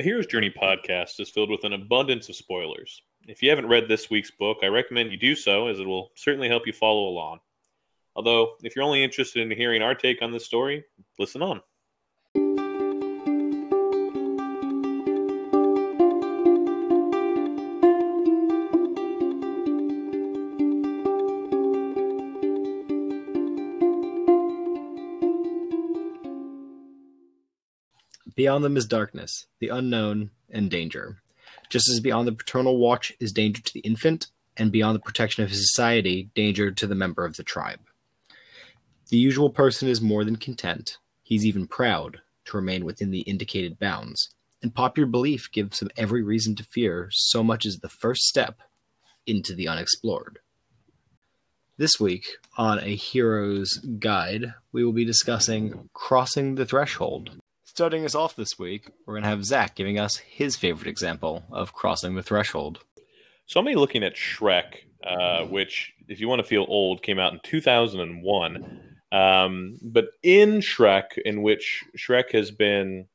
A Hero's Journey podcast is filled with an abundance of spoilers. If you haven't read this week's book, I recommend you do so, as it will certainly help you follow along. Although, if you're only interested in hearing our take on this story, listen on. Beyond them is darkness, the unknown, and danger. Just as beyond the paternal watch is danger to the infant, and beyond the protection of his society, danger to the member of the tribe. The usual person is more than content, he's even proud to remain within the indicated bounds, and popular belief gives him every reason to fear so much as the first step into the unexplored. This week on A Hero's Guide, we will be discussing Crossing the Threshold, Starting us off this week, we're going to have Zach giving us his favorite example of crossing the threshold. So I'm be looking at Shrek, uh, which, if you want to feel old, came out in 2001. Um, but in Shrek, in which Shrek has been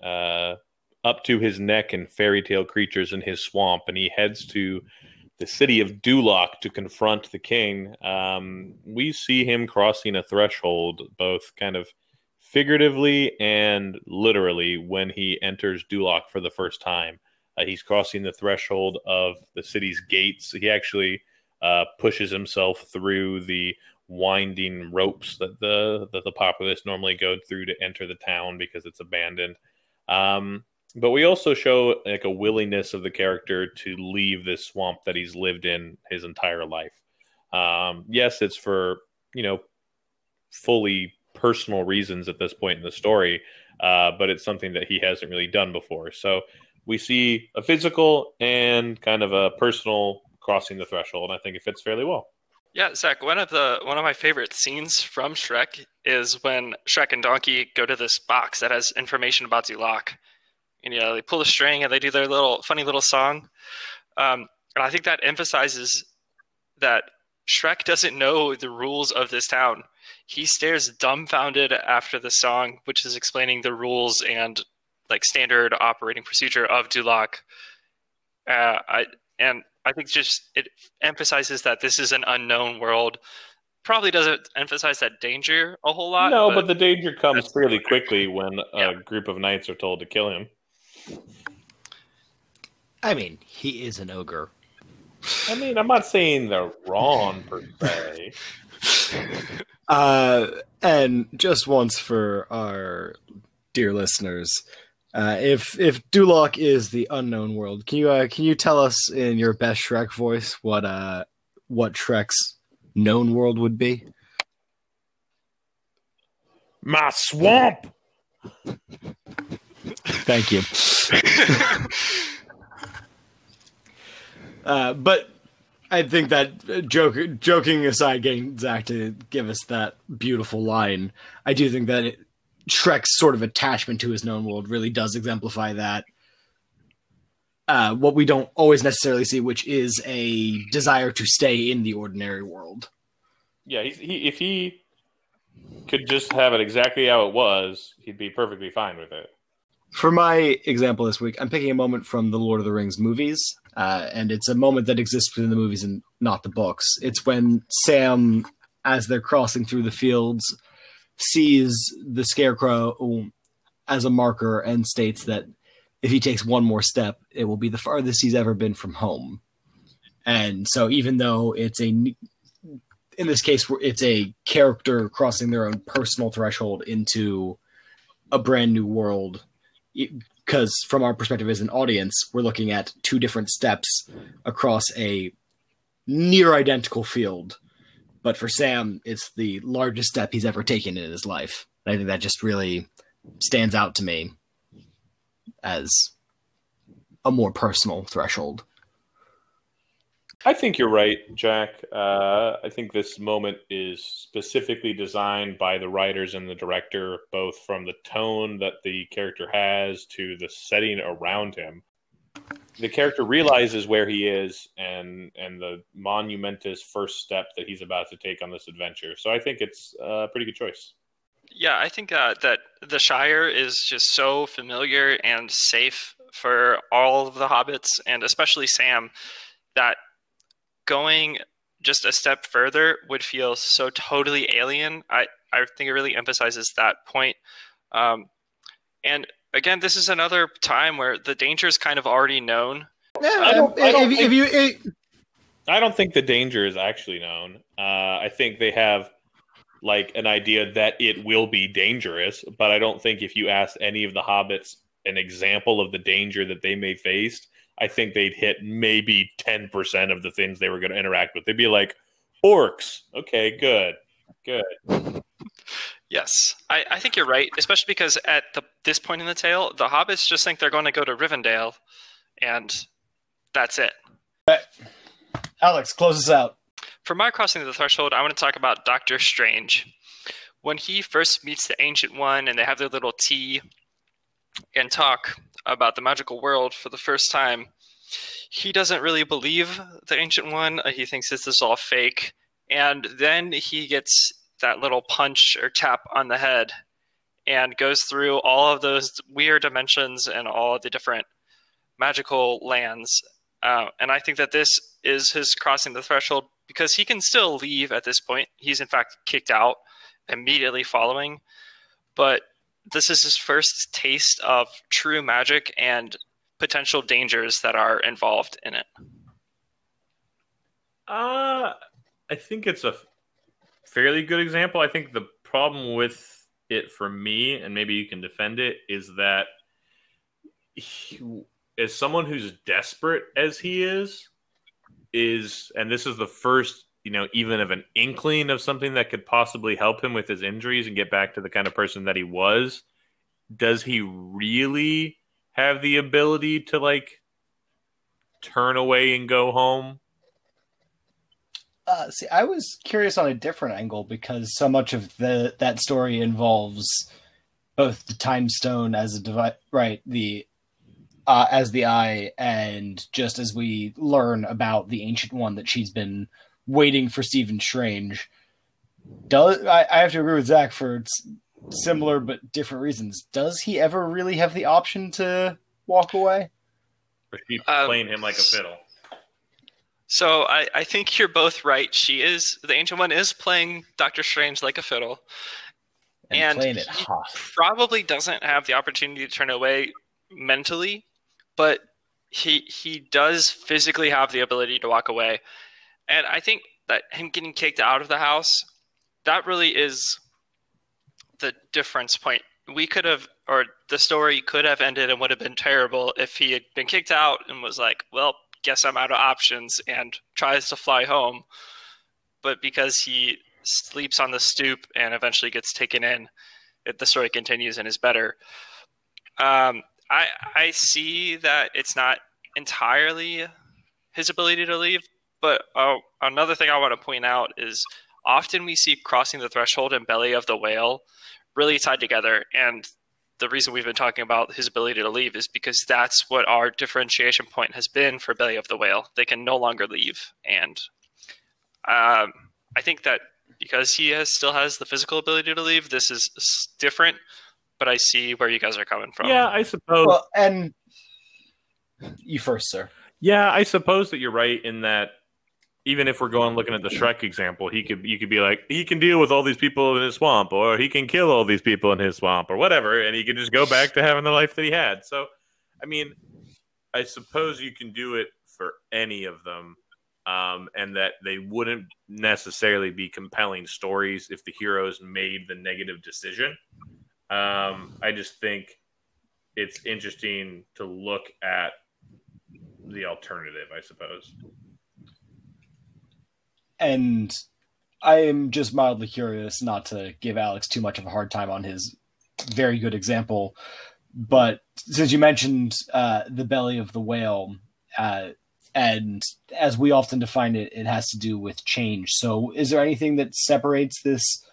uh, up to his neck in fairy tale creatures in his swamp, and he heads to the city of Duloc to confront the king, um, we see him crossing a threshold, both kind of – figuratively and literally when he enters Duloc for the first time. Uh, he's crossing the threshold of the city's gates. He actually uh, pushes himself through the winding ropes that the that the populace normally go through to enter the town because it's abandoned. Um, but we also show like a willingness of the character to leave this swamp that he's lived in his entire life. Um, yes, it's for you know fully personal reasons at this point in the story, uh, but it's something that he hasn't really done before. So we see a physical and kind of a personal crossing the threshold. And I think it fits fairly well. Yeah, Zach. One of the one of my favorite scenes from Shrek is when Shrek and Donkey go to this box that has information about Duloc. And, you know, they pull the string and they do their little funny little song. Um, and I think that emphasizes that Shrek doesn't know the rules of this town he stares dumbfounded after the song, which is explaining the rules and like standard operating procedure of Duloc. Uh, I and I think just it emphasizes that this is an unknown world. Probably doesn't emphasize that danger a whole lot. No, but, but the danger comes fairly quickly when a group of knights are told to kill him. I mean, he is an ogre. I mean, I'm not saying they're wrong per se. Uh, and just once for our dear listeners, uh, if if Duloc is the unknown world, can you uh, can you tell us in your best Shrek voice what uh what Shrek's known world would be? My swamp. Thank you. uh, but I think that joke, joking aside, getting Zach to give us that beautiful line, I do think that it, Shrek's sort of attachment to his known world really does exemplify that. Uh, what we don't always necessarily see, which is a desire to stay in the ordinary world. Yeah, he, if he could just have it exactly how it was, he'd be perfectly fine with it. For my example this week, I'm picking a moment from the Lord of the Rings movies, uh, and it's a moment that exists within the movies and not the books. It's when Sam, as they're crossing through the fields, sees the Scarecrow as a marker and states that if he takes one more step, it will be the farthest he's ever been from home. And so, even though it's a in this case, it's a character crossing their own personal threshold into a brand new world because from our perspective as an audience, we're looking at two different steps across a near identical field. But for Sam, it's the largest step he's ever taken in his life. And I think that just really stands out to me as a more personal threshold. I think you're right, Jack. Uh, I think this moment is specifically designed by the writers and the director, both from the tone that the character has to the setting around him. The character realizes where he is and and the monumentous first step that he's about to take on this adventure. So I think it's a pretty good choice. Yeah, I think uh, that the Shire is just so familiar and safe for all of the hobbits, and especially Sam, that going just a step further would feel so totally alien. I, I think it really emphasizes that point. Um, and again, this is another time where the danger is kind of already known. Yeah, I don't- I don't if, think- if you it, I don't think the danger is actually known. Uh, I think they have like an idea that it will be dangerous, but I don't think if you asked any of the hobbits an example of the danger that they may face, I think they'd hit maybe 10% of the things they were going to interact with. They'd be like, orcs. Okay, good. Good. Yes, I, I think you're right, especially because at the, this point in the tale, the hobbits just think they're going to go to Rivendell, and that's it. Alex, close us out. For my crossing of the threshold, I want to talk about Doctor Strange. When he first meets the Ancient One and they have their little tea and talk about the magical world for the first time, he doesn't really believe the Ancient One. Uh, He thinks this is all fake. And then he gets that little punch or tap on the head and goes through all of those weird dimensions and all of the different magical lands. Uh, and I think that this is his crossing the threshold because he can still leave at this point. He's in fact kicked out immediately following, but this is his first taste of true magic and potential dangers that are involved in it. Uh, I think it's a fairly good example. I think the problem with it for me, and maybe you can defend it, is that he, as someone who's desperate as he is, is and this is the first, you know, even of an inkling of something that could possibly help him with his injuries and get back to the kind of person that he was. Does he really have the ability to like turn away and go home? Uh, see, I was curious on a different angle because so much of the that story involves both the time stone as a device, right? The uh, as the eye, and just as we learn about the ancient one that she's been waiting for Stephen Strange. Does I, I have to agree with Zach for similar but different reasons. Does he ever really have the option to walk away? Or she Um, playing him like a fiddle? So I, I think you're both right. She is the ancient one is playing Doctor Strange like a fiddle. And, And playing it he- hot. Probably doesn't have the opportunity to turn away mentally, but he he does physically have the ability to walk away. And I think that him getting kicked out of the house, that really is the difference point. We could have or the story could have ended and would have been terrible if he had been kicked out and was like, Well, guess I'm out of options and tries to fly home. But because he sleeps on the stoop and eventually gets taken in, it, the story continues and is better. Um, I I see that it's not entirely his ability to leave, but uh, another thing I want to point out is often we see crossing the threshold and belly of the whale really tied together, and the reason we've been talking about his ability to leave is because that's what our differentiation point has been for belly of the whale. They can no longer leave, and um, I think that because he has still has the physical ability to leave, this is different. But I see where you guys are coming from. Yeah, I suppose. Well, and you first, sir. yeah, I suppose that you're right in that. Even if we're going looking at the Shrek example, he could you could be like he can deal with all these people in his swamp, or he can kill all these people in his swamp, or whatever, and he can just go back to having the life that he had. So, I mean, I suppose you can do it for any of them, um, and that they wouldn't necessarily be compelling stories if the heroes made the negative decision. Um, I just think it's interesting to look at the alternative, I suppose. And I am just mildly curious, not to give Alex too much of a hard time on his very good example, but since you mentioned uh, the belly of the whale, uh, and as we often define it, it has to do with change. So, is there anything that separates this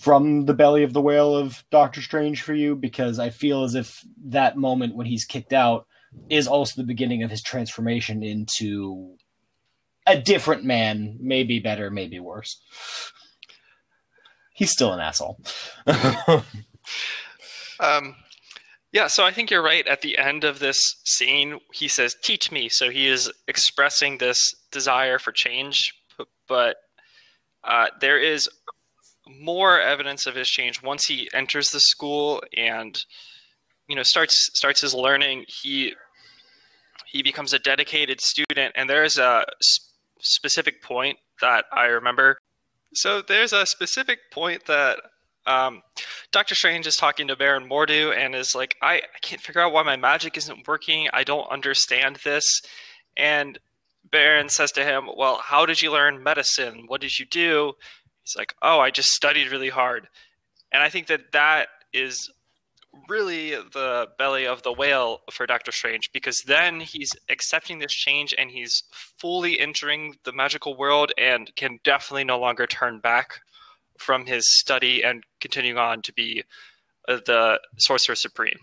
from the belly of the whale of Doctor Strange for you? Because I feel as if that moment when he's kicked out is also the beginning of his transformation into a different man, maybe better, maybe worse. He's still an asshole. Um, yeah, so I think you're right. At the end of this scene, he says, "Teach me." So he is expressing this desire for change, but uh, there is more evidence of his change once he enters the school and you know starts starts his learning. He he becomes a dedicated student, and there is a specific point that I remember. So there's a specific point that um, Doctor Strange is talking to Baron Mordo and is like, I, I can't figure out why my magic isn't working. I don't understand this. And Baron says to him, Well, how did you learn medicine? What did you do? He's like, Oh, I just studied really hard. And I think that that is really the belly of the whale for Doctor Strange because then he's accepting this change and he's fully entering the magical world and can definitely no longer turn back from his study and continuing on to be uh, the Sorcerer Supreme.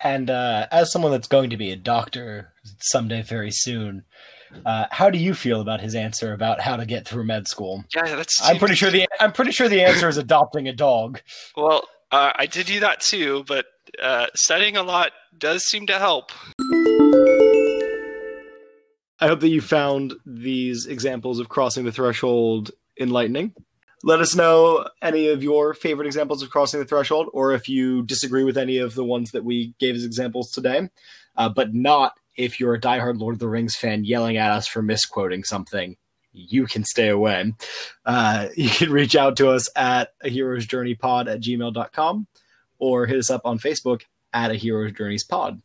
And uh, as someone that's going to be a doctor someday very soon, uh, how do you feel about his answer about how to get through med school? Yeah, that's. I'm pretty sure the I'm pretty sure the answer is adopting a dog. Well, uh, I did do that too, but uh, studying a lot does seem to help. I hope that you found these examples of crossing the threshold enlightening. Let us know any of your favorite examples of crossing the threshold, or if you disagree with any of the ones that we gave as examples today, uh, but not if you're a diehard Lord of the Rings fan yelling at us for misquoting something. You can stay away. Uh, you can reach out to us at a hero's journey pod at gmail.com or hit us up on Facebook at a hero's journeys pod.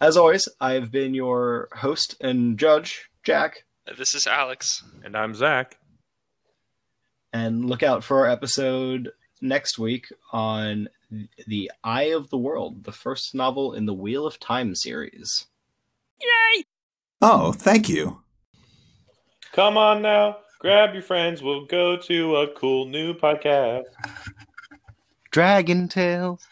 As always, I've been your host and judge, Jack. This is Alex. And I'm Zach. And look out for our episode next week on The Eye of the World, the first novel in the Wheel of Time series. Yay! Oh, thank you. Come on now, grab your friends. We'll go to a cool new podcast. Dragon Tales.